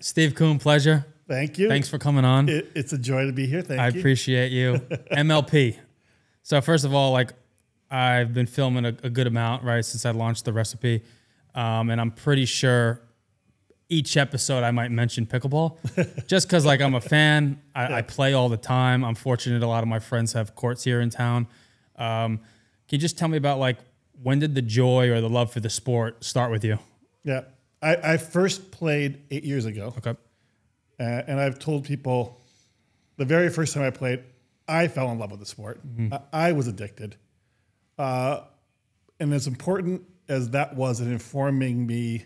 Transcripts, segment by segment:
Steve Kuhn, pleasure. Thank you. Thanks for coming on. It, it's a joy to be here. Thank I you. appreciate you. MLP. So first of all, like I've been filming a, a good amount, right, since I launched the recipe, um, and I'm pretty sure each episode I might mention pickleball, just because like I'm a fan. I, I, play all the time. I'm fortunate a lot of my friends have courts here in town. Um, can you just tell me about like when did the joy or the love for the sport start with you? Yeah, I, I first played eight years ago. Okay. Uh, and I've told people the very first time I played, I fell in love with the sport. Mm-hmm. I, I was addicted. Uh, and as important as that was in informing me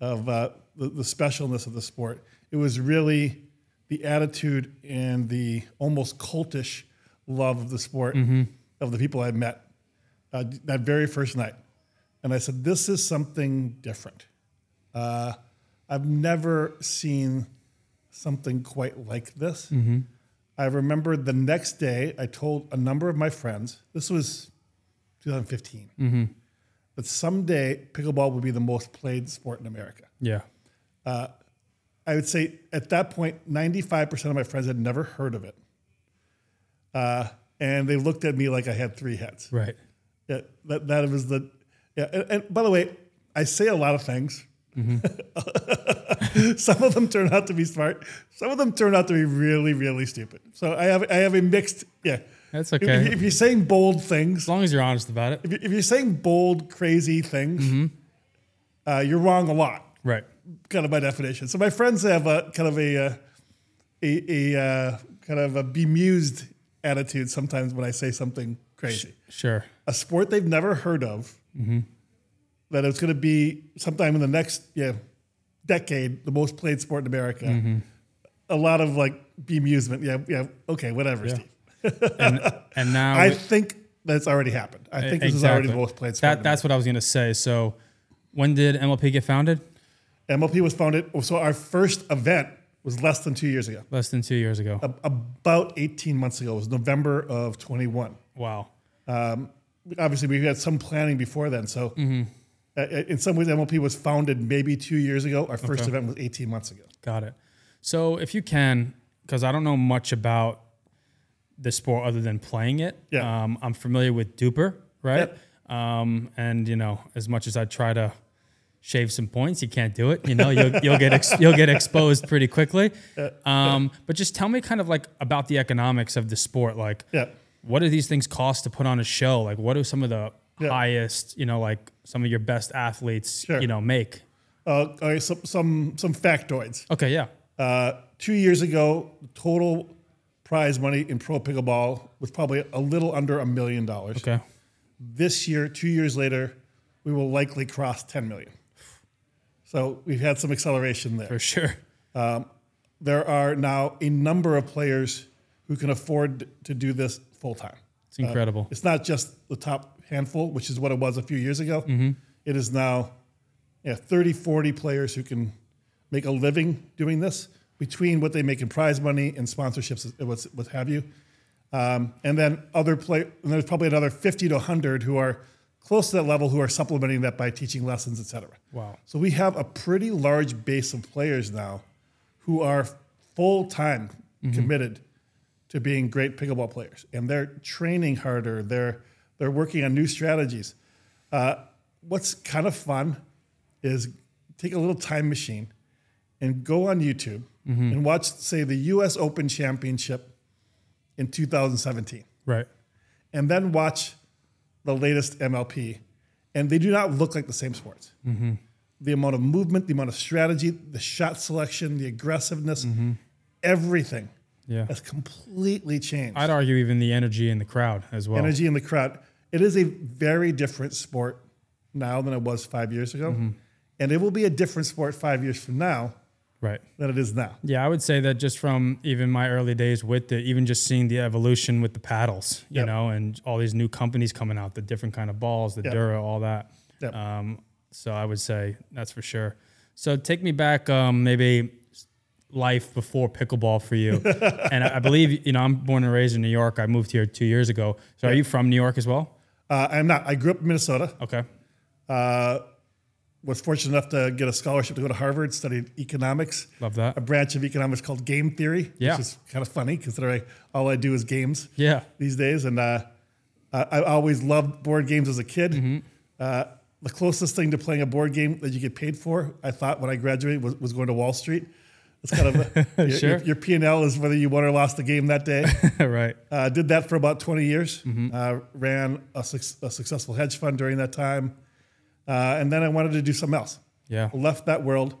of uh, the, the specialness of the sport, it was really the attitude and the almost cultish love of the sport Mm-hmm. of the people I met uh, that very first night. And I said, This is something different. Uh, I've never seen something quite like this. I remember the next day, I told a number of my friends, this was 2015, that someday pickleball would be the most played sport in America. Yeah. I would say at that point, 95% of my friends had never heard of it. Uh, and they looked at me like I had three heads. Right. Yeah, that, that was the. Yeah, and, and by the way, I say a lot of things. Some of them turn out to be smart. Some of them turn out to be really, really stupid. So I have I have a mixed. Yeah, That's okay. If, if you're saying bold things, As long as you're honest about it. if, you- you're saying bold, crazy things, uh, you're wrong a lot. Right. Kind of by definition. So my friends have a kind of a uh, a, a uh, kind of a bemused attitude sometimes when I say something crazy. Sure. a sport they've never heard of that it's going to be sometime in the next yeah decade the most played sport in America. A lot of like bemusement. Yeah, yeah. Okay, whatever, Steve. And and now I think that's already happened. I think this is already the most played sport. That, that's what I was going to say. So, when did MLP get founded? MLP was founded. So our first event was less than two years ago. Less than two years ago. A- About 18 months ago. It was November of 21. Wow. obviously we had some planning before then. So Mm-hmm. Uh, in some ways, MLP was founded maybe two years ago. Our first event was 18 months ago. Got it. So, if you can, because I don't know much about the sport other than playing it. Yeah. Um, I'm familiar with DUPR, right? Um, and you know, as much as I try to shave some points, you can't do it. You know, you'll, you'll get ex- you'll get exposed pretty quickly. Um, but just tell me kind of like about the economics of the sport. Like, Yeah. what do these things cost to put on a show? Like, what are some of the Yeah. highest, you know, like some of your best athletes, Sure. you know, make? Uh, all right, some, some, some factoids. Okay, yeah. Uh, two years ago, total prize money in pro pickleball was probably a little under a million dollars. Okay. This year, two years later, we will likely cross 10 million. So we've had some acceleration there. For sure. Um, There are now a number of players who can afford to do this full time. It's incredible. It's not just the top handful, which is what it was a few years ago. Mm-hmm. It is now yeah, 30, 40 players who can make a living doing this between what they make in prize money and sponsorships and what, have you. Um, and then other play, and there's probably another 50 to 100 who are close to that level who are supplementing that by teaching lessons, et cetera. Wow. So we have a pretty large base of players now who are full time committed to being great pickleball players, and they're training harder. They're they're working on new strategies. Uh, what's kind of fun is take a little time machine and go on YouTube mm-hmm. and watch, say, the U.S. Open Championship in 2017 Right. and then watch the latest MLP, and they do not look like the same sports. Mm-hmm. The amount of movement, the amount of strategy, the shot selection, the aggressiveness, mm-hmm. everything Yeah. has completely changed. I'd argue even the energy in the crowd as well. Energy in the crowd. It is a very different sport now than it was five years ago, and it will be a different sport five years from now Right. than it is now. Yeah, I would say that just from even my early days with it, even just seeing the evolution with the paddles, you Yep. know, and all these new companies coming out, the different kind of balls, the Yep. Dura, all that. Yep. Um, so I would say that's for sure. So take me back, um, maybe life before pickleball for you. and I I believe, you know, I'm born and raised in New York. I moved here two years ago. So are you from New York as well? Uh, I'm not. I grew up in Minnesota. Okay. Uh, was fortunate enough to get a scholarship to go to Harvard, studied economics, Love that. a branch of economics called game theory, Yeah. which is kind of funny considering all I do is games Yeah. these days. And uh, I, I always loved board games as a kid. Mm-hmm. Uh, the closest thing to playing a board game that you get paid for, I thought when I graduated, was, was going to Wall Street. It's kind of a, your, Sure. your, your P&L is whether you won or lost the game that day. right. Uh, did that for about 20 years. Mm-hmm. Uh, ran a, suc- a successful hedge fund during that time. Uh, and then I wanted to do something else. Yeah. Left that world,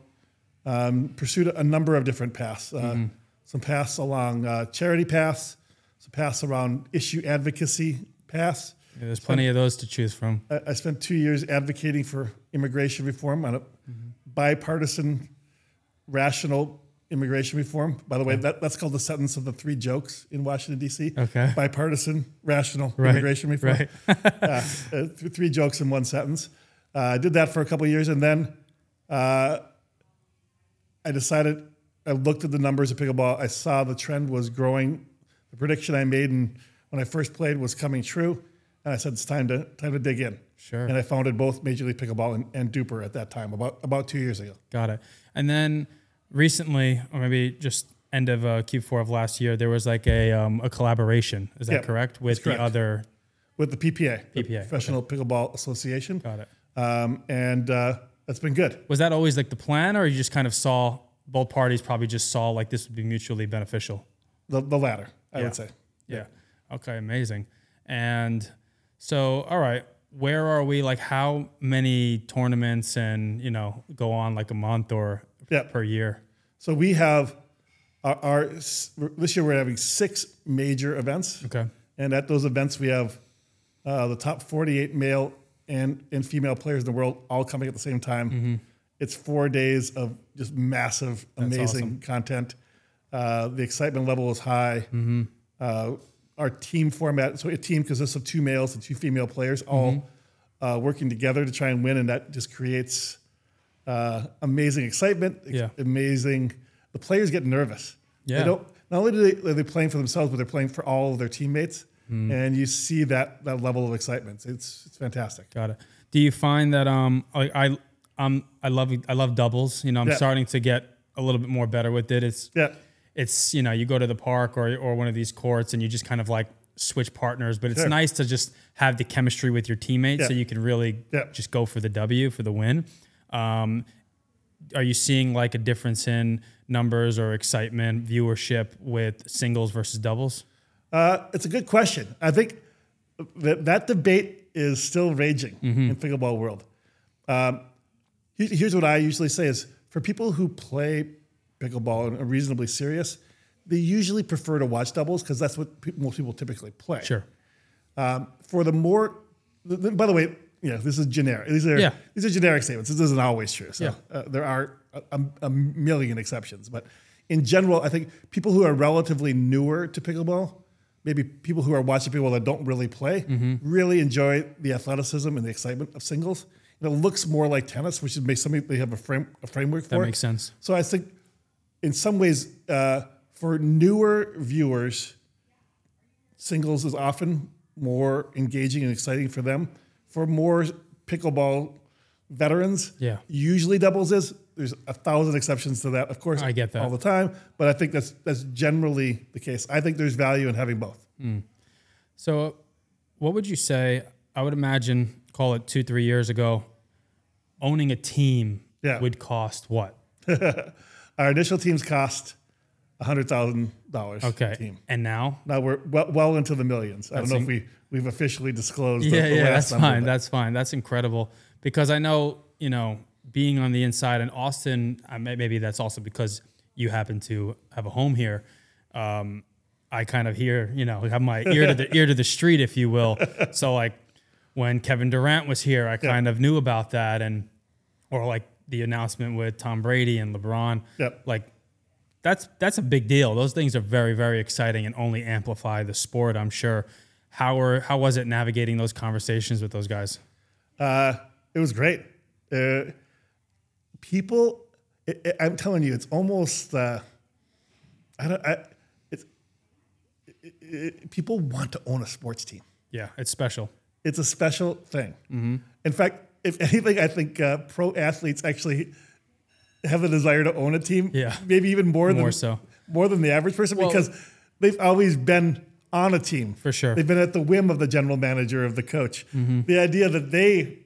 um, pursued a number of different paths. Uh, Mm-hmm. Some paths along uh, charity paths, some paths around issue advocacy paths. Yeah, There's plenty of those to choose from. I, I spent two years advocating for immigration reform on a bipartisan, rational immigration reform. By the way, that, that's called the sentence of the three jokes in Washington, D.C. Okay. Bipartisan, rational Right, immigration reform. right. uh, th- three jokes in one sentence. Uh, I did that for a couple of years, and then uh, I decided. I looked at the numbers of pickleball. I saw the trend was growing. The prediction I made and when I first played was coming true, and I said it's time to time to dig in. Sure. And I founded both Major League Pickleball and, and DUPR at that time, about about two years ago. Got it. And then recently, or maybe just end of uh, Q4 of last year, there was like a um, a collaboration. Is that Yeah, correct? With correct. the other. with the PPA, the PPA, Professional Pickleball Association, Got it. um, and uh, that's been good. Was that always like the plan, or you just kind of saw both parties probably just saw like this would be mutually beneficial? The, the latter, I Yeah. would say. Yeah. Okay. Amazing. And so, all right, where are we? Like, how many tournaments and you know go on like a month or Yeah. per year? So we have our, our this year we're having six major events, Okay. and at those events we have uh, the top 48 male and and female players in the world all coming at the same time. Mm-hmm. It's four days of just massive, amazing content. Uh, the excitement level is high. Mm-hmm. Uh, our team format, so a team consists of two males and two female players, all Mm-hmm. uh, working together to try and win, and that just creates uh, amazing excitement. Yeah. amazing. The players get nervous. Yeah. They don't. Not only do they are they playing for themselves, but they're playing for all of their teammates, Mm. and you see that that level of excitement. It's it's fantastic. Got it. Do you find that um I I um I love I love doubles. You know, I'm Yeah. starting to get a little bit more better with it. It's Yeah, it's you know you go to the park or or one of these courts and you just kind of like switch partners, but it's Sure. nice to just have the chemistry with your teammates so you can really Yeah. just go for the W for the win. Um, are you seeing like a difference in numbers or excitement, viewership with singles versus doubles? uh, it's a good question. I think that that debate is still raging Mm-hmm. in pickleball world. Um, here's what I usually say: is for people who play pickleball and are reasonably serious, they usually prefer to watch doubles because that's what pe- most people typically play. Sure. Um, for the more, by the way, yeah, this is generic. These are Yeah. these are generic statements. This isn't always true. So Yeah. uh, there are a, a- million exceptions, but in general, I think people who are relatively newer to pickleball, maybe people who are watching pickleball that don't really play, Mm-hmm. really enjoy the athleticism and the excitement of singles. And it looks more like tennis, which is makes something they have a frame a framework for. That makes sense. So I think, in some ways, uh, for newer viewers, singles is often more engaging and exciting for them. For more pickleball veterans, Yeah. usually doubles is. There's a thousand exceptions to that, of course. I get that. all the time, but I think that's that's generally the case. I think there's value in having both. Mm. So, what would you say? I would imagine, call it two, three years ago, owning a team Yeah. would cost what? Our initial teams cost hundred thousand dollars. Okay. team. And now? Now we're well, well into the millions. I don't know if we we've officially disclosed. Yeah, the yeah, last that's fine. That's fine. That's incredible because I know, you know, being on the inside and Austin, I may, maybe that's also because you happen to have a home here. Um, I kind of hear, you know, have my ear to the ear to the street, if you will. So like when Kevin Durant was here, I kind of knew about that, and or like the announcement with Tom Brady and LeBron. Yep. Like that's that's a big deal. Those things are very very exciting and only amplify the sport. I'm sure. How were how was it navigating those conversations with those guys? Uh, it was great. Uh, people, it, it- I'm telling you, it's almost. Uh, I don't. I, it's it, it, people want to own a sports team. Yeah, it's special. It's a special thing. Mm-hmm. In fact, if anything, I think uh, pro athletes actually have a desire to own a team. Yeah. maybe even more, More than so. more than the average person Well- because they've always been on a team For sure. They've been at the whim of the general manager of the coach. Mm-hmm. The idea that they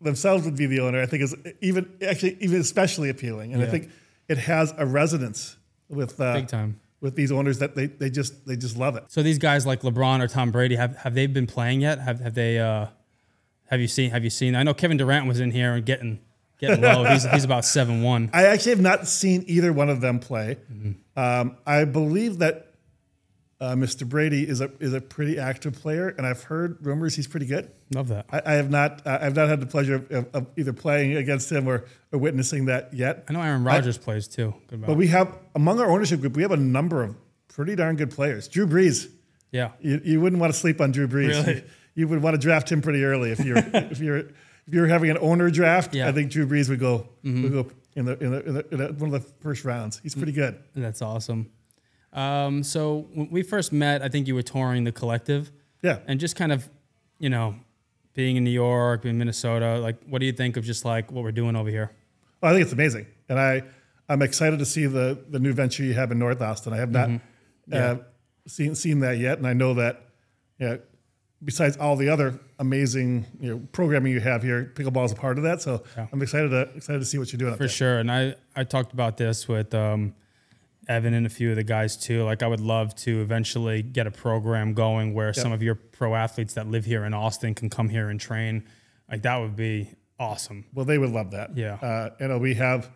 themselves would be the owner, I think, is even actually even especially appealing, and I think it has a resonance with uh, Big time. with these owners that they, they just they just love it. So these guys like LeBron or Tom Brady have have they been playing yet? Have have they? Uh, have you seen? Have you seen? I know Kevin Durant was in here and getting getting low. he's he's about seven one. I actually have not seen either one of them play. Mm-hmm. Um, I believe that uh, Mr. Brady is a is a pretty active player, and I've heard rumors he's pretty good. Love that. I, I have not uh, I've not had the pleasure of, of, of either playing against him or, or witnessing that yet. I know Aaron Rodgers plays too. Good But we have among our ownership group, we have a number of pretty darn good players. Drew Brees, yeah. you, you wouldn't want to sleep on Drew Brees. Really? You, you would want to draft him pretty early if you're if you're if you're having an owner draft. Yeah. Mm-hmm. I think Drew Brees would go would go in the, in the, in the, in the one of the first rounds. He's pretty good. That's awesome. Um, so when we first met, I think you were touring the collective. Yeah. And just kind of, you know, being in New York, being in Minnesota, like, what do you think of just like what we're doing over here? Well, I think it's amazing, and I I'm excited to see the the new venture you have in North Austin. I have not Mm-hmm. uh, seen seen that yet, and I know that yeah. Besides all the other amazing you know, programming you have here, pickleball is a part of that. So I'm excited to excited to see what you're doing up For sure. And I, I talked about this with um, Evan and a few of the guys too. Like, I would love to eventually get a program going where some of your pro athletes that live here in Austin can come here and train. Like, that would be awesome. Well, they would love that. Yeah. Uh, you know, we have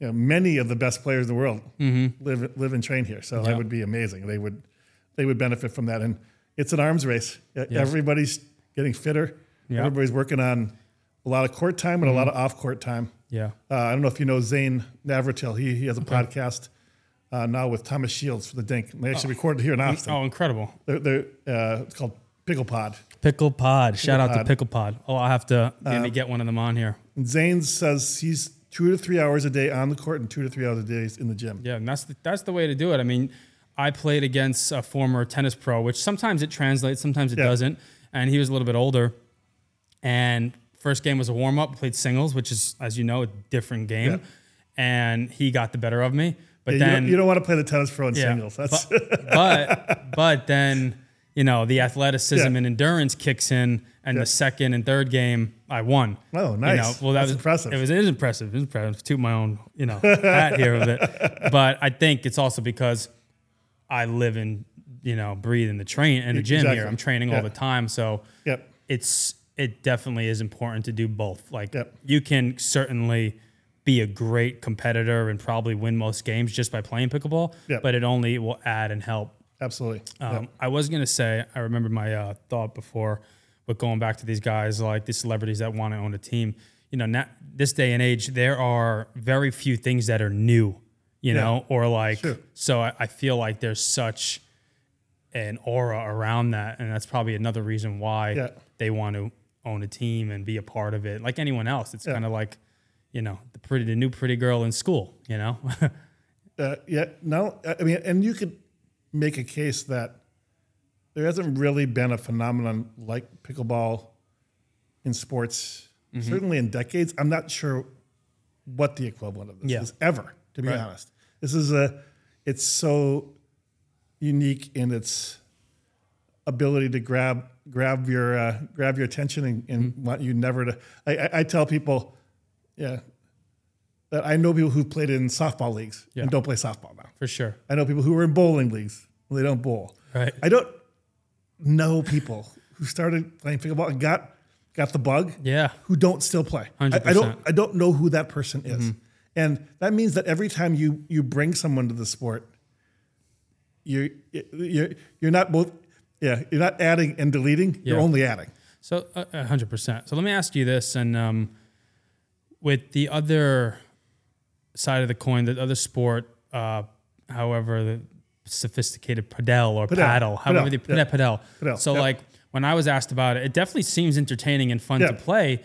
you know, many of the best players in the world live live and train here, so that Mm-hmm. Would be amazing. They would they would benefit from that, and it's an arms race. Uh, Everybody's getting fitter. Yeah. Mm-hmm. Everybody's working on a lot of court time and a lot of off court time. Yeah. Uh, I don't know if you know Zane Navratil. He he has a podcast uh, now with Thomas Shields for the Dink. And They actually recorded here in Austin. Oh, incredible. They're, they're, uh, it's called Pickle Pod. Pickle Pod. Shout out Pod. to Pickle Pod. Oh, I'll have to maybe get one of them on here. Zane says he's two to three hours a day on the court and two to three hours a day in the gym. Yeah, and that's the, that's the way to do it. I mean, I played against a former tennis pro, which sometimes it translates, sometimes it Yeah. doesn't. And he was a little bit older. And first game was a warm up. Played singles, which is, as you know, a different game. Yeah. And he got the better of me. But Yeah, you, then don't, you don't want to play the tennis pro in yeah, singles. That's but, but but then you know the athleticism Yeah. and endurance kicks in, and the second and third game I won. Oh, You nice. know, well, that That's was impressive. It was it is impressive. It is impressive. To my own you know hat here of it, but I think it's also because I live in you know breathe in the train in the gym Exactly. here. I'm training all the time, so yep. it's it definitely is important to do both. Like Yep. you can certainly be a great competitor and probably win most games just by playing pickleball, Yep. but it only will add and help. Absolutely. Um, I was gonna say I remember my uh, thought before, but going back to these guys like these celebrities that want to own a team, you know, not, this day and age there are very few things that are new, you know, or like Sure. so I, I feel like there's such an aura around that, and that's probably another reason why Yeah. they want to own a team and be a part of it. Like anyone else, it's kind of like, you know, the pretty, the new pretty girl in school. You know, Uh, yeah. No, I mean, and you could make a case that there hasn't really been a phenomenon like pickleball in sports, Mm-hmm. certainly in decades. I'm not sure what the equivalent of this Yeah. is ever, to be Right. honest. This is a, it's so unique in its ability to grab grab your uh, grab your attention and, and Mm-hmm. want you never to. I, I, I tell people, yeah, that I know people who've played in softball leagues Yeah. and don't play softball now. for sure. I know people who are in bowling leagues and they don't bowl. Right. I don't know people who started playing pickleball and got got the bug Yeah. who don't still play. I, I don't I don't know who that person is. Mm-hmm. And that means that every time you you bring someone to the sport, you're you're you're not both yeah, you're not adding and deleting, you're only adding. So uh, a hundred percent. So let me ask you this, and um, with the other side of the coin, the other sport, uh, however the sophisticated padel or Padel. paddle, however the yeah. padel. Padel, So yep. like when I was asked about it, it definitely seems entertaining and fun Yeah. to play.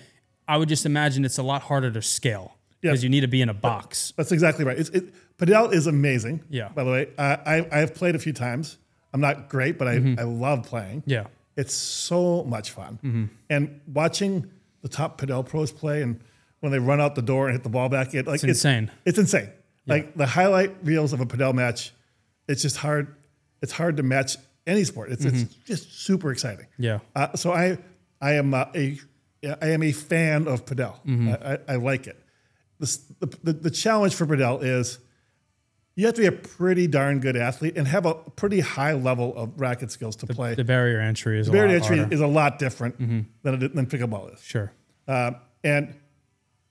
I would just imagine it's a lot harder to scale Yeah. because you need to be in a box. That's exactly right. It's, it, Padel is amazing. Yeah. By the way, uh, I I have played a few times. I'm not great, but I, Mm-hmm. I love playing. Yeah. It's so much fun. And watching the the top Padel pros play, and when they run out the door and hit the ball back in, like It's insane. It's, insane. Like the highlight reels of a Padel match, it's just hard. It's hard to match any sport. It's it's just super exciting. Yeah. Uh, so I I am uh, a I am a fan of Padel. I, I, I like it. The, the the challenge for Padel is you have to be a pretty darn good athlete and have a pretty high level of racket skills to play. The barrier entry is a Barrier lot entry harder. is a lot different than, it, than pickleball is. Sure. Um, and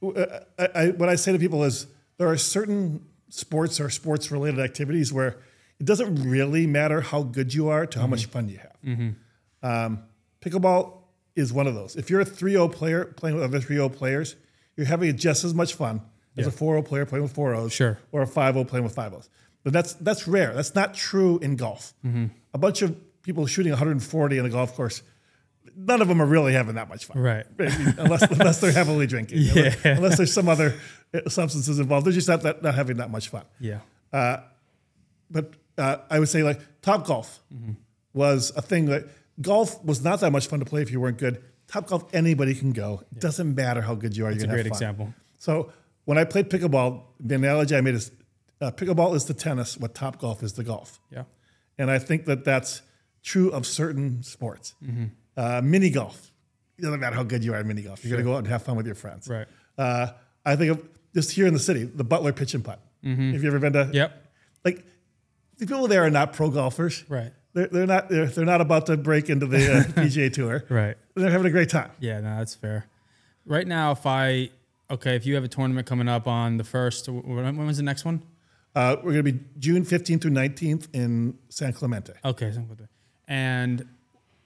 Uh, uh, I, I, what I say to people is there are certain sports or sports related activities where it doesn't really matter how good you are to how much mm-hmm. fun you have. Mm-hmm. Um, pickleball is one of those. If you're a 3 0 player playing with other 3 0 players, you're having just as much fun as a 4 0 player playing with 4 0s Sure. or a 5 0 playing with 5 0s. But that's, that's rare. That's not true in golf. Mm-hmm. A bunch of people shooting 140 on a golf course, none of them are really having that much fun Right. unless unless they're heavily drinking. Yeah. Unless there's some other uh, substances involved, they're just not that, not having that much fun. Yeah. But uh, I would say like Top Golf Mm-hmm. was a thing that golf was not that much fun to play if you weren't good. Top Golf, anybody can go. It doesn't matter how good you are. A you're gonna great example. So when I played pickleball, the analogy I made is uh, pickleball is the tennis, what Top Golf is the golf. Yeah. And I think that that's true of certain sports. Mm-hmm. Uh, mini golf, it doesn't matter how good you are at mini golf. You're going to go out and have fun with your friends. Right. Uh, I think of just here in the city, the Butler pitch and putt. Mm-hmm. Have you ever been to? Yep. Like the people there are not pro golfers. Right. They're, they're not. They're, they're not about to break into the uh, PGA Tour. Right. They're having a great time. Yeah, no, that's fair. Right now, if I okay, if you have a tournament coming up on the first, when, was the next one? Uh, we're going to be June 15th through 19th in San Clemente. Okay, like that. and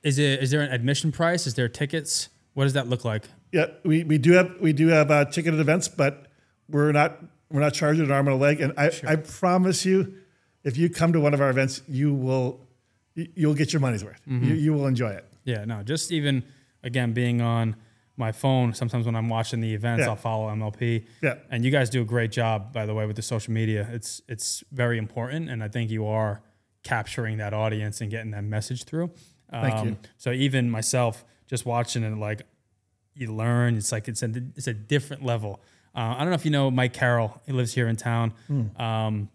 is it is there an admission price? Is there tickets? What does that look like? Yeah, we, we do have we do have uh, ticketed events, but we're not we're not charging an arm and a leg. And I, I promise you, if you come to one of our events, you will you- you'll get your money's worth. Mm-hmm. You, you will enjoy it. Yeah, no, just even again being on my phone. Sometimes when I'm watching the events, Yeah. I'll follow MLP. Yeah. and you guys do a great job, by the way, with the social media. It's it's very important, and I think you are capturing that audience and getting that message through. Thank you. So even myself, just watching it, like you learn. It's like it's a it's a different level. Uh, I don't know if you know Mike Carroll. He lives here in town. Hmm. Um,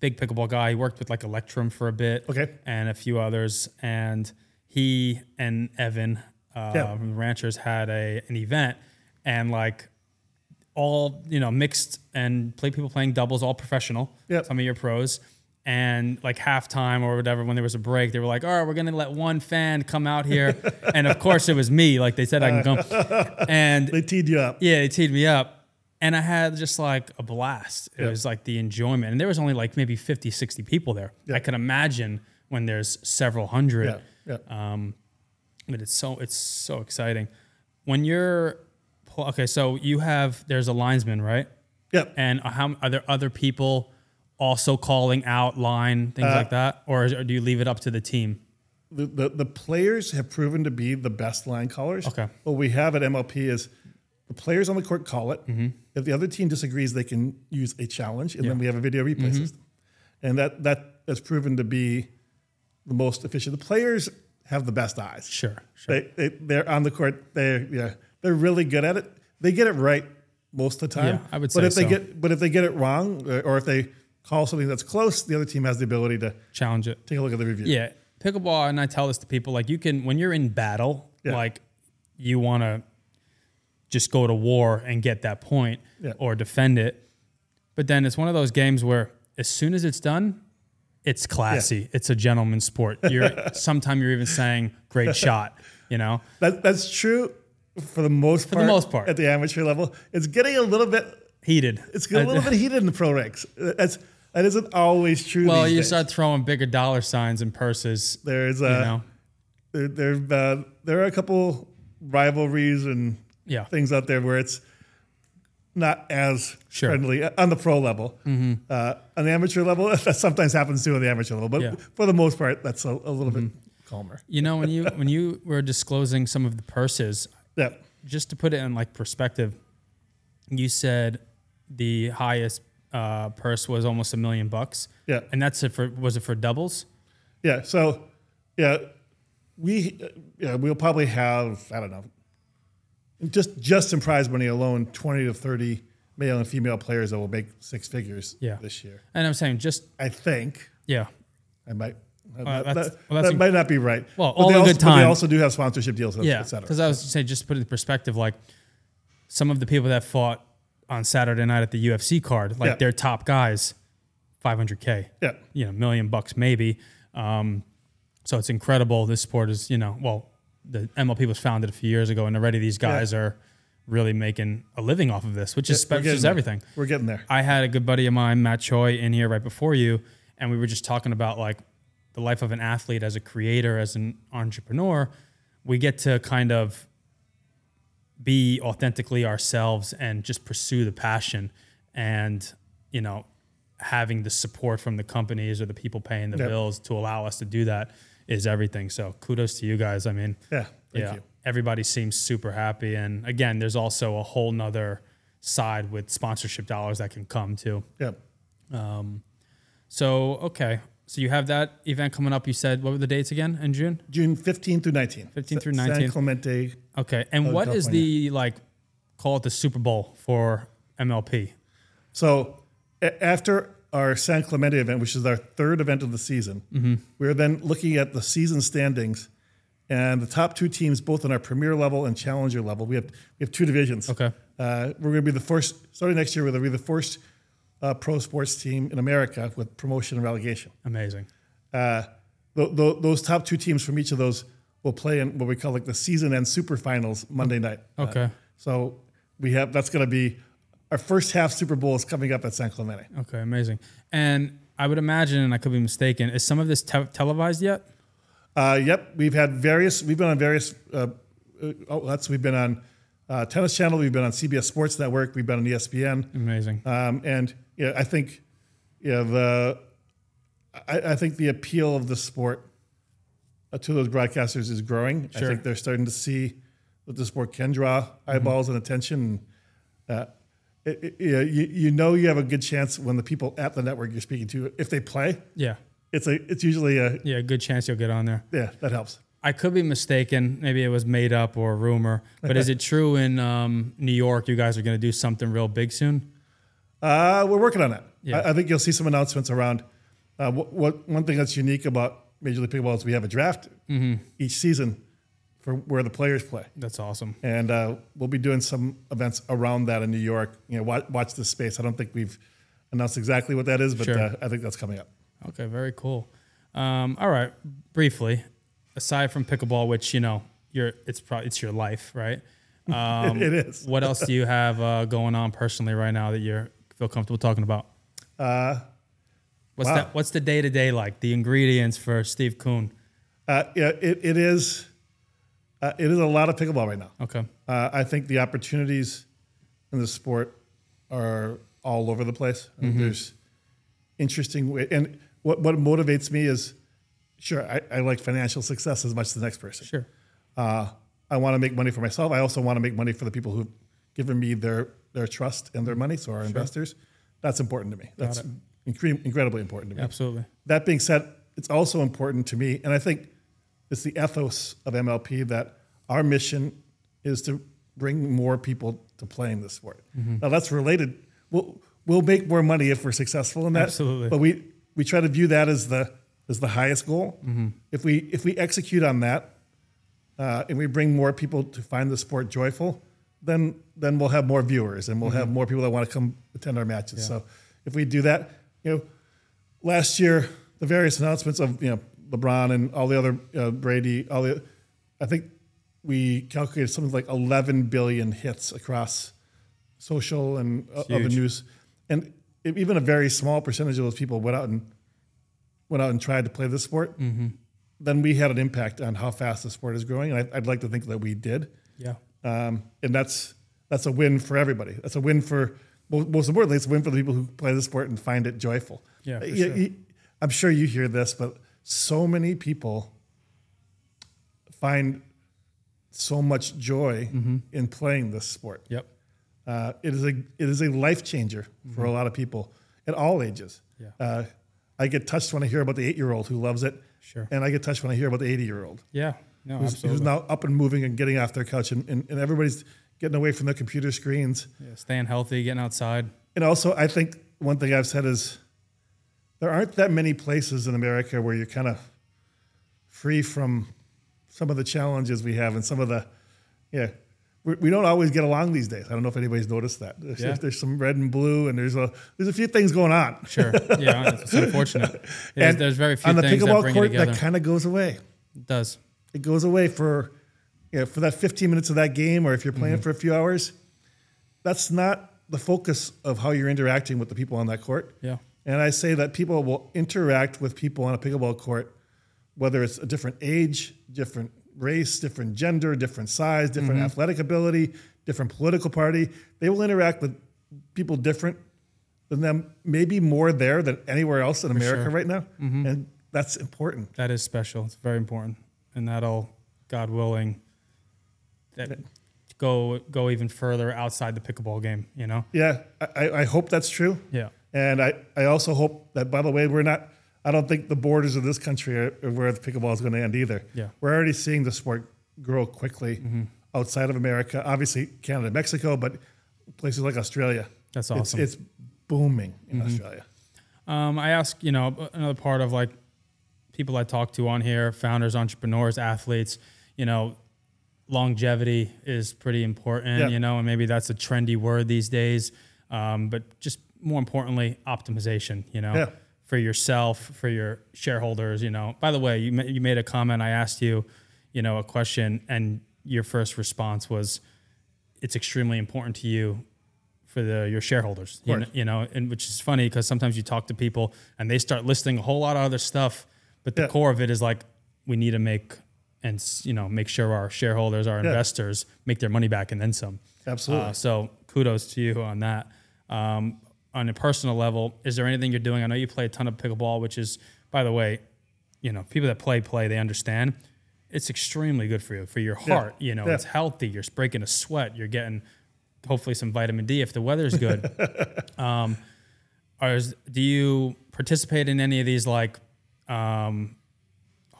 big pickleball guy. He worked with like Electrum for a bit. Okay. And a few others. And he and Evan uh, Yeah. from the Ranchers had a an event, and like all you know mixed and play people playing doubles, all professional. Yep. Some of your pros. And like halftime or whatever, when there was a break, they were like, "All right, we're gonna let one fan come out here," and of course it was me. Like they said, I can come, and They teed you up. yeah, they teed me up. And I had just like a blast. It Yeah. was like the enjoyment. And there was only like maybe 50, 60 people there. Yeah. I can imagine when there's several hundred. Yeah. Um, but it's so it's so exciting. When you're okay, so you have there's a linesman, right? Yeah. And how are there other people also calling out line things Uh, like that, or, or do you leave it up to the team? The, the, the players have proven to be the best line callers. Okay. What we have at MLP is the players on the court call it. Mm-hmm. If the other team disagrees, they can use a challenge, and then we have a video replay Mm-hmm. system. And that, that has proven to be the most efficient. The players have the best eyes. Sure, sure. They, they, they're on the court. They're, yeah, they're really good at it. They get it right most of the time. Yeah, I would but say if they get but if they get it wrong, or if they call something that's close, the other team has the ability to Challenge it. take a look at the review. Yeah, pickleball, and I tell this to people like you can when you're in battle, Yeah. like you want to just go to war and get that point Yeah. or defend it. But then it's one of those games where as soon as it's done, it's classy. It's a gentleman's sport. You're sometimes you're even saying great shot, you know? That, that's true for the most part. the most part. at the amateur level, it's getting a little bit. Heated. It's getting a little bit heated in the pro ranks. That's that isn't always true. well, you days. start throwing bigger dollar signs and purses, There's uh, you know. there there, uh, there are a couple rivalries and Yeah. things out there where it's not as Sure. Mm-hmm. friendly on the pro level. Uh, on the amateur level, that sometimes happens too on the amateur level, but Yeah. Mm-hmm. for the most part, that's a, a little bit calmer. You know, when you when you were disclosing some of the purses, Yeah, just to put it in like perspective, you said the highest uh, purse was almost a million bucks. Yeah. and that's it for was it for doubles? yeah. So, yeah, we uh, yeah we'll probably have I don't know just just in prize money alone, twenty to thirty male and female players that will make six figures Yeah. this year. And I'm saying just I think yeah. I might. that, that's- that- well, that in- might not be right. Well, But all in also, good but they also do have sponsorship deals, Yeah, et cetera. because I was saying, just put it in perspective, like some of the people that fought on Saturday night at the UFC card, like Yeah. their top guys, 500k, yeah, you know, million bucks maybe. Um, so it's incredible. This sport is, you know, well, the MLP was founded a few years ago, and already these guys are really making a living off of this, which is, We're is everything. We're getting there. I had a good buddy of mine, Matt Choi, in here right before you, and we were just talking about like the life of an athlete as a creator, as an entrepreneur. We get to kind of be authentically ourselves and just pursue the passion and, you know, having the support from the companies or the people paying the Yep. bills to allow us to do that is everything. So kudos to you guys. I mean, Yeah, thank yeah, you. everybody seems super happy. And again, there's also a whole nother side with sponsorship dollars that can come too. Yeah, um, So, okay. So you have that event coming up. You said, what were the dates again in June? June 15 through 19. 15 through 19th. San 19. Clemente. Okay. And what is the, like, call it the Super Bowl for MLP? So a- after our San Clemente event, which is our third event of the season, Mm-hmm. we're then looking at the season standings and the top two teams, both on our premier level and challenger level. We have we have two divisions. Okay. Uh, we're going to be the first starting next year. We're going to be the first uh, pro sports team in America with promotion and relegation. Amazing. Uh, th- th- those top two teams from each of those will play in what we call like the season end super finals Monday night. Uh, Okay. so we have that's going to be our first half Super Bowl is coming up at San Clemente. Okay. Amazing. And I would imagine, and I could be mistaken, is some of this te- televised yet? Uh, yep, we've had various. We've been on various uh, uh, outlets. We've been on uh, Tennis Channel. We've been on CBS Sports Network. We've been on ESPN. Amazing. Um, and yeah, I think yeah the I, I think the appeal of the sport uh, to those broadcasters is growing. I think they're starting to see that the sport can draw eyeballs and attention. Uh, it, it- you, you know you have a good chance when the people at the network you're speaking to, if they play, Yeah. it's a it's usually a Yeah. Good chance you'll get on there. yeah that helps. I could be mistaken. Maybe it was made up or a rumor. But is it true in um, New York you guys are going to do something real big soon? Uh, we're working on that. Yeah. I, I think you'll see some announcements around. Uh, what, what one thing that's unique about Major League Pickleball is we have a draft Mm-hmm. each season for where the players play, That's awesome. and uh, we'll be doing some events around that in New York. You know, watch, watch this space. I don't think we've announced exactly what that is, but Sure. uh, I think that's coming up. Okay, very cool. Um, all right, briefly, aside from pickleball, which you know, you're it's probably it's your life, right? Um, it is. what else do you have uh, going on personally right now that you feel comfortable talking about? What's Wow. that? What's the day to day like? The ingredients for Steve Kuhn. uh, yeah, it, it is. Uh, it is a lot of pickleball right now. Okay. Uh, I think the opportunities in the sport are all over the place. And There's interesting way, and what what motivates me is, sure, I, I like financial success as much as the next person. Sure. Uh, I want to make money for myself. I also want to make money for the people who've given me their their trust and their money. So our investors, that's important to me. That's incre- incredibly important to me. Absolutely. That being said, it's also important to me, and I think it's the ethos of MLP that our mission is to bring more people to playing the sport. Mm-hmm. Now that's related. We'll we'll make more money if we're successful in that. Absolutely. But we we try to view that as the as the highest goal. Mm-hmm. If we if we execute on that, uh, and we bring more people to find the sport joyful, then then we'll have more viewers and we'll have more people that want to come attend our matches. So if we do that, you know, last year the various announcements of you know LeBron and all the other uh, Brady, all the, I think we calculated something like 11 billion hits across social and uh, other news, and if even a very small percentage of those people went out and went out and tried to play the sport. Then we had an impact on how fast the sport is growing, and I, I'd like to think that we did Yeah. um, and that's that's a win for everybody. That's a win for most, importantly, it's a win for the people who play the sport and find it joyful. Yeah, You- sure. you- I'm sure you hear this, but so many people find so much joy Mm-hmm. in playing this sport. Yep. Uh, it is a it is a life changer for a lot of people at all ages. Mm-hmm. Yeah. Uh, I get touched when I hear about the eight year old who loves it, Sure. and I get touched when I hear about the eighty year old Yeah. No, who's, absolutely. who's now up and moving and getting off their couch, and, and, and everybody's getting away from the computer screens. Yeah, staying healthy, getting outside. And also, I think one thing I've said is there aren't that many places in America where you're kind of free from some of the challenges we have and some of the, yeah, we, we don't always get along these days. I don't know if anybody's noticed that. There's, Yeah. there's some red and blue, and there's a there's a few things going on. Sure. Yeah, it's unfortunate. There's, And there's very few on the things that pickleball court, together. that kind of goes away. it does. It goes away for, you know, for that 15 minutes of that game, or if you're playing Mm-hmm. for a few hours. That's not the focus of how you're interacting with the people on that court. Yeah. And I say that people will interact with people on a pickleball court, whether it's a different age, different race, different gender, different size, different Mm-hmm. athletic ability, different political party. They will interact with people different than them, maybe more there than anywhere else in America sure. right now. And that's important. That is special. It's very important, and that'll, God willing, that go go even further outside the pickleball game. You know. Yeah, I, I hope that's true. Yeah. And I, I also hope that, by the way, we're not, I don't think the borders of this country are, are where the pickleball is going to end either. Yeah. We're already seeing the sport grow quickly outside of America. Obviously, Canada, Mexico, but places like Australia. That's It's- awesome. It's, booming in Australia. Um, I ask, you know, another part of like people I talk to on here, founders, entrepreneurs, athletes, you know, longevity is pretty important, Yeah. you know, and maybe that's a trendy word these days. Um, but just more importantly, optimization, you know, Yeah. for yourself, for your shareholders, you know. By the way, you, you made a comment. I asked you, you know, a question, and your first response was, it's extremely important to you for the your shareholders. You know, you know, and which is funny because sometimes you talk to people and they start listing a whole lot of other stuff, but the Yeah. core of it is like we need to make and you know make sure our shareholders, our investors, make their money back and then some. Absolutely. Uh, so kudos to you on that. Um, on a personal level, is there anything you're doing? I know you play a ton of pickleball, which is, by the way, you know, people that play play, they understand. It's extremely good for you, for your Yeah. heart. You know, Yeah. it's healthy. You're breaking a sweat. You're getting hopefully some vitamin D if the weather's good. um, are, do you participate in any of these like um,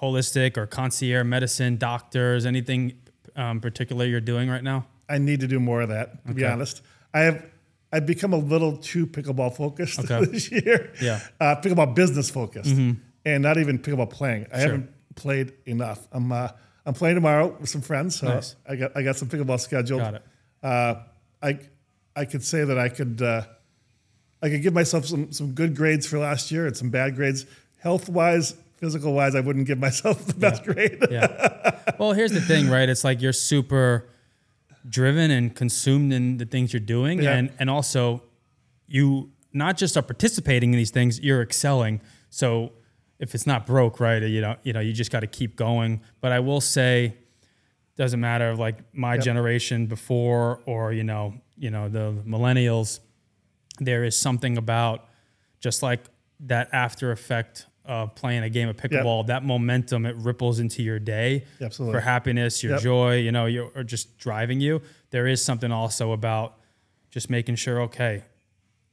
holistic or concierge medicine, doctors, anything um, particular you're doing right now? I need to do more of that, to be honest. I have, I've become a little too pickleball focused Okay. this year. Yeah. Uh, pickleball business focused and not even pickleball playing. I haven't played enough. I'm, uh, I'm playing tomorrow with some friends. So Nice. I got, I got some pickleball scheduled. Got it. Uh, I, I could say that I could, uh, I could give myself some, some good grades for last year and some bad grades. Health wise, physical wise, I wouldn't give myself the best grade. Yeah. well, here's the thing, right? It's like you're super driven and consumed in the things you're doing, Yeah. and and also you not just are participating in these things, you're excelling. So if it's not broke, right, you know, you know, you just got to keep going. But I will say, doesn't matter of like my generation before or you know, you know, the millennials. There is something about just like that after effect of playing a game of pickleball, that momentum it ripples into your day Absolutely. for happiness, your Yep. joy, you know, your, or just driving you. There is something also about just making sure, okay,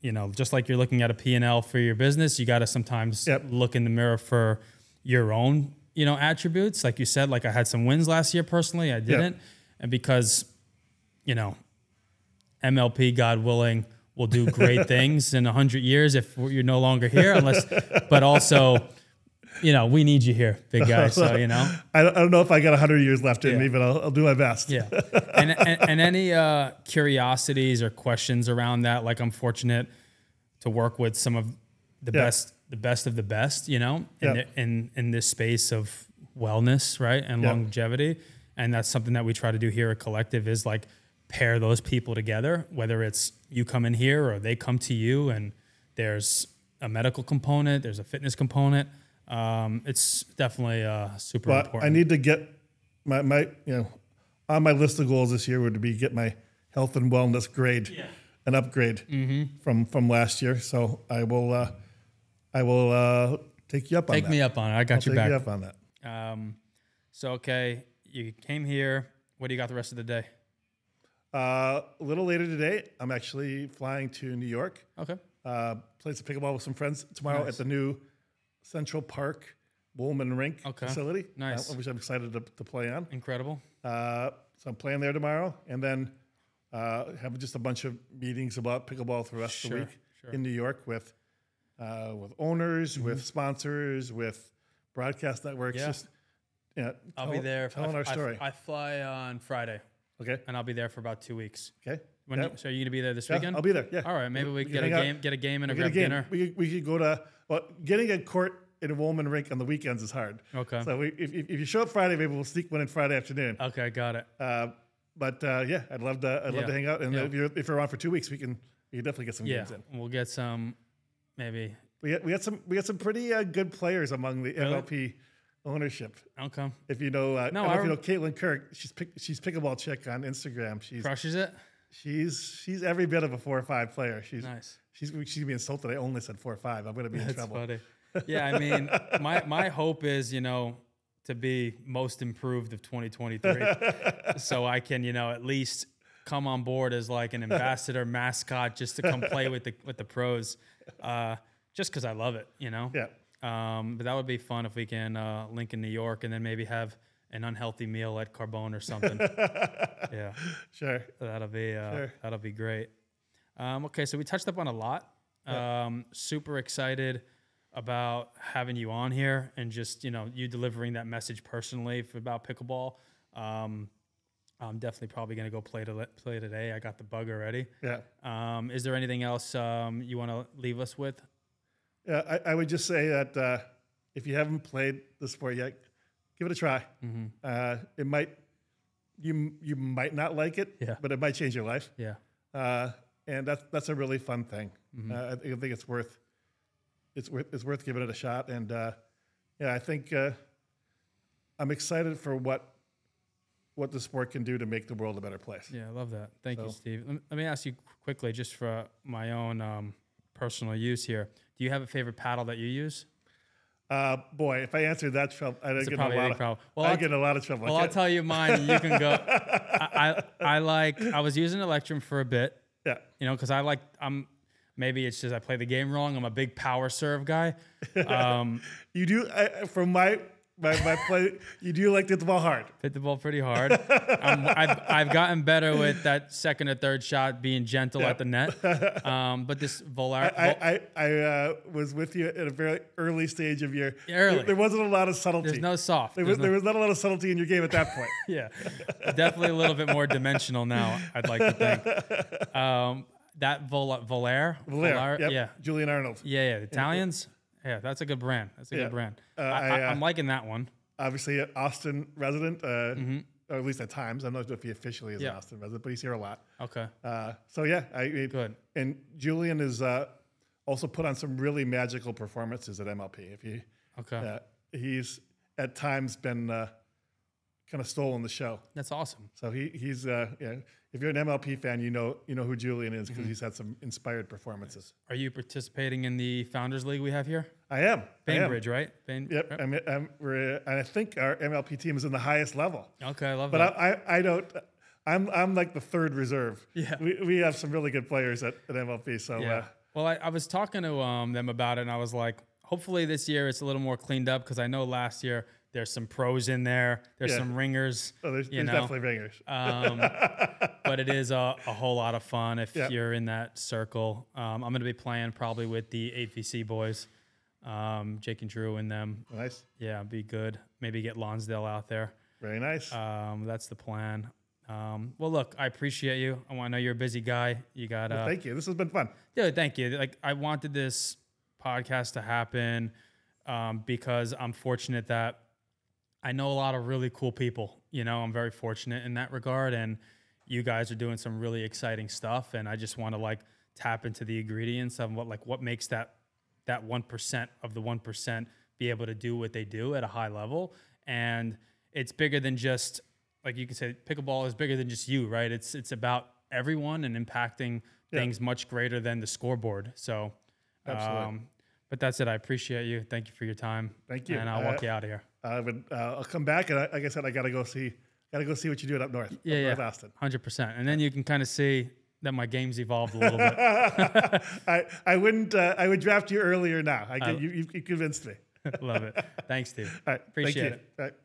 you know, just like you're looking at a P&L for your business, you got to sometimes Yep. look in the mirror for your own, you know, attributes. Like you said, like I had some wins last year personally, I didn't. And because, you know, MLP, God willing, will do great things in a hundred years if you're no longer here, unless, but also, you know, we need you here, big guy. So, you know, I don't, I don't know if I got 100 years left in Yeah. me, but I'll, I'll do my best. yeah. And, and, and any uh, curiosities or questions around that? Like I'm fortunate to work with some of the Yeah. best, the best of the best, you know, in, Yeah. in, in this space of wellness, right. And longevity. And that's something that we try to do here at Collective is like pair those people together, whether it's you come in here or they come to you and there's a medical component, there's a fitness component. Um, it's definitely uh, super But important. I need to get my, my, you know, on my list of goals this year would be get my health and wellness grade, an upgrade Mm-hmm. from from last year. So I will, uh, I will uh, take you up on Take that. Take me up on it. I got I'll your take back. you up on that. Um, so okay, you came here. What do you got the rest of the day? Uh, a little later today, I'm actually flying to New York. Okay. Uh, play some pickleball with some friends tomorrow Nice. at the new Central Park Wollman Rink Okay. facility. Nice. uh, which I'm excited to, to play on. Incredible. Uh, so I'm playing there tomorrow, and then Uh, have just a bunch of meetings about pickleball for the rest of the week sure. in New York with uh, with owners, Mm-hmm. with sponsors, with broadcast networks. Yeah. Just yeah, I'll tell- be there. telling I, our I- story. I, fly on Friday, okay, and I'll be there for about two weeks. okay. When Yeah. you, so are you gonna be there this Yeah, weekend? I'll be there. Yeah. All right, maybe we, can get a hang out. game, get a game, and a We a grab game. dinner. We could, we could go to well, getting a court in a Wollman rink on the weekends is hard. Okay. So we, if, if you show up Friday, maybe we'll sneak one in Friday afternoon. Okay, got it. Uh, but uh, yeah, I'd love to. I'd love Yeah. to hang out. And if you're if you're around for two weeks, we can we can definitely get some games in. we'll get some, maybe. We got, we got some we got some pretty uh, good players among the MLP ownership. Okay, If you know, uh, No, I don't if you know Caitlin Kirk. She's pick, she's pickleball chick on Instagram. She's crushes it. she's she's every bit of a four or five player. She's Nice. she's she's gonna be insulted. I only said four or five. I'm gonna be in That's trouble. funny. Yeah, I mean, my my hope is you know to be most improved of 2023, so I can you know at least come on board as like an ambassador mascot just to come play with the with the pros, uh, just because I love it, you know. Yeah. Um, but that would be fun if we can uh, link in New York and then maybe have an unhealthy meal at Carbone or something. yeah, Sure. that'll be uh, Sure. that'll be great. Um, okay, so we touched up on a lot. Um, super excited about having you on here and just you know you delivering that message personally for, about pickleball. Um, I'm definitely probably going to go play to play today. I got the bug already. Yeah. Um, is there anything else um, you want to leave us with? Yeah, I, I would just say that uh, if you haven't played the sport yet, give it a try. Mm-hmm. Uh, it might you you might not like it, Yeah. but it might change your life. Yeah. Uh, and that's that's a really fun thing. Mm-hmm. Uh, I think I think it's worth it's worth it's worth giving it a shot. And uh, yeah, I think uh, I'm excited for what what the sport can do to make the world a better place. Yeah, I love that. Thank you, Steve. Let me, let me ask you quickly, just for my own um, personal use here. Do you have a favorite paddle that you use? Uh, boy, if I answer that trouble, I'd get a lot of problem. Well, I'll- get in a lot of trouble. I Well, I'll tell you mine. and You can go. I, I I like. I was using Electrum for a bit. yeah. You know, because I like. I'm. Maybe it's just I play the game wrong. I'm a big power serve guy. Um, You do I, from my my, my play. You do like to hit the ball hard. hit the ball pretty hard. Um, I've, I've gotten better with that second or third shot being gentle at the net. Um, but this Volair, I I, I uh, was with you at a very early stage of your. Early. There, there wasn't a lot of subtlety. there's no soft. There was, no- there was not a lot of subtlety in your game at that point. yeah, definitely a little bit more dimensional now. I'd like to think. Um, that Vol- Volair, Blair, yep. yeah, Julian Arnold. yeah, yeah. The Italians, yeah, that's a good brand. That's a Yeah. good brand. Uh, I, I, uh, I'm liking that one. Obviously, an Austin resident, uh, or at least at times. I'm not sure if he officially is Mm-hmm. Yeah. an Austin resident, but he's here a lot. Okay, Uh, so yeah, I I- Good. And Julian is uh, also put on some really magical performances at MLP. If you, okay, uh, he's at times been uh, kind of stolen the show. that's awesome. So he he's uh, yeah. If you're an MLP fan, you know you know who Julian is Mm-hmm. because he's had some inspired performances. Are you participating in the Founders League we have here? I am. I am. Bainbridge, right? Bain, Yep. I'm, I'm, we're, and I think our MLP team is in the highest level. Okay, I love But that. I, I, I don't. I'm I'm like the third reserve. Yeah. We, we have some really good players at, at MLP. So Yeah. uh, well, I, I was talking to um, them about it, and I was like, hopefully this year it's a little more cleaned up because I know last year there's some pros in there, there's Yeah. some ringers, oh, there's, there's definitely ringers. Um, but it is a, a whole lot of fun if Yeah. you're in that circle. Um, I'm going to be playing probably with the AVC boys, um, Jake and Drew and them. nice. Yeah, be good. Maybe get Lonsdale out there. Very nice. Um, that's the plan. Um, well, look, I appreciate you. I want to know you're a busy guy. You got uh, Thank you. This has been fun. yeah, thank you. Like I wanted this podcast to happen um, because I'm fortunate that I know a lot of really cool people. You know, I'm very fortunate in that regard, and you guys are doing some really exciting stuff. And I just want to like tap into the ingredients of what like what makes that that one percent of the one percent be able to do what they do at a high level. And it's bigger than just like you can say pickleball is bigger than just you, right? It's it's about everyone and impacting things much greater than the scoreboard. So, Absolutely. um, but that's it. I appreciate you. Thank you for your time. Thank you. And I'll walk Uh, you out of here. I would. Uh, I'll come back, and I, like I said, I got to go see. Got to go see what you do up north. Yeah, up yeah, North Austin. hundred percent. And then you can kind of see that my game's evolved a little bit. I, I wouldn't. Uh, I would draft you earlier now. I, you, you, you convinced me. Love it. Thanks, Steve. All right. Appreciate thank you. it.